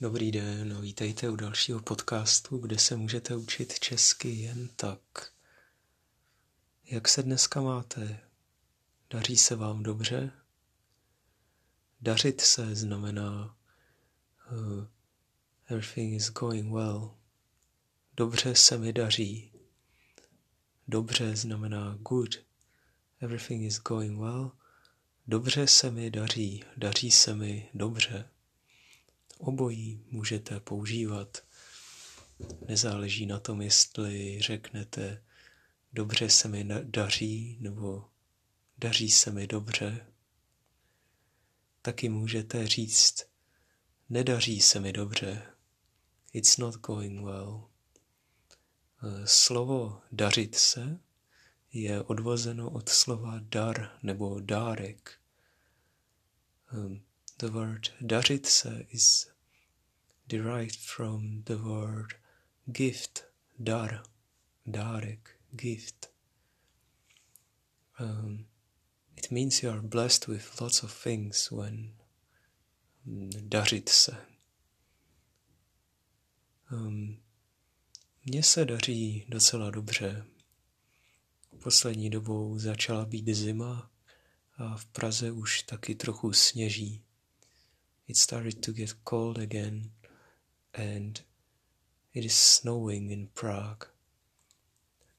Dobrý den, vítejte u dalšího podcastu, kde se můžete učit česky jen tak. Jak se dneska máte? Daří se vám dobře? Dařit se znamená uh, everything is going well. Dobře se mi daří. Dobře znamená good. Everything is going well. Dobře se mi daří. Daří se mi dobře. Obojí můžete používat. Nezáleží na tom, jestli řeknete dobře se mi daří nebo daří se mi dobře. Taky můžete říct nedaří se mi dobře. It's not going well. Slovo dařit se je odvozeno od slova dar nebo dárek. The word dařit se is derived from the word gift, dar, dárek, gift. Um, it means you are blessed with lots of things when dařit se. Um, mně se daří docela dobře. Poslední dobou začala být zima a v Praze už taky trochu sněží it started to get cold again and it is snowing in Prague.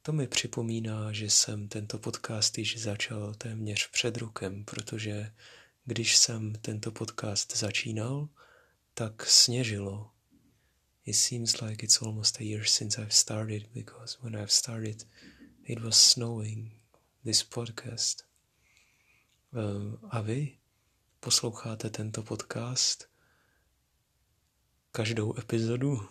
To mi připomíná, že jsem tento podcast již začal téměř před rokem, protože když jsem tento podcast začínal, tak sněžilo. It seems like it's almost a year since I've started because when I've started it was snowing this podcast. Uh, a vy? Posloucháte tento podcast, každou epizodu.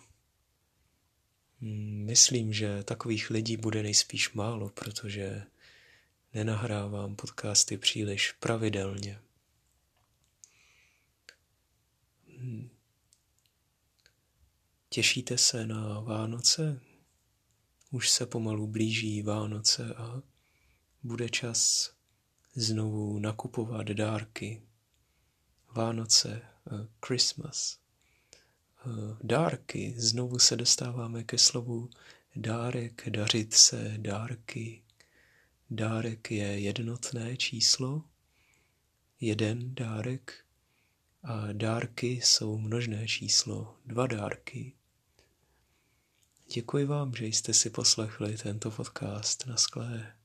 Hmm, myslím, že takových lidí bude nejspíš málo, protože nenahrávám podcasty příliš pravidelně. Hmm. Těšíte se na Vánoce? Už se pomalu blíží Vánoce a bude čas znovu nakupovat dárky Vánoce, eh, Christmas, eh, dárky. Znovu se dostáváme ke slovu dárek, dařit se, dárky. Dárek je jednotné číslo, jeden dárek a dárky jsou množné číslo, dva dárky. Děkuji vám, že jste si poslechli tento podcast. Na sklé.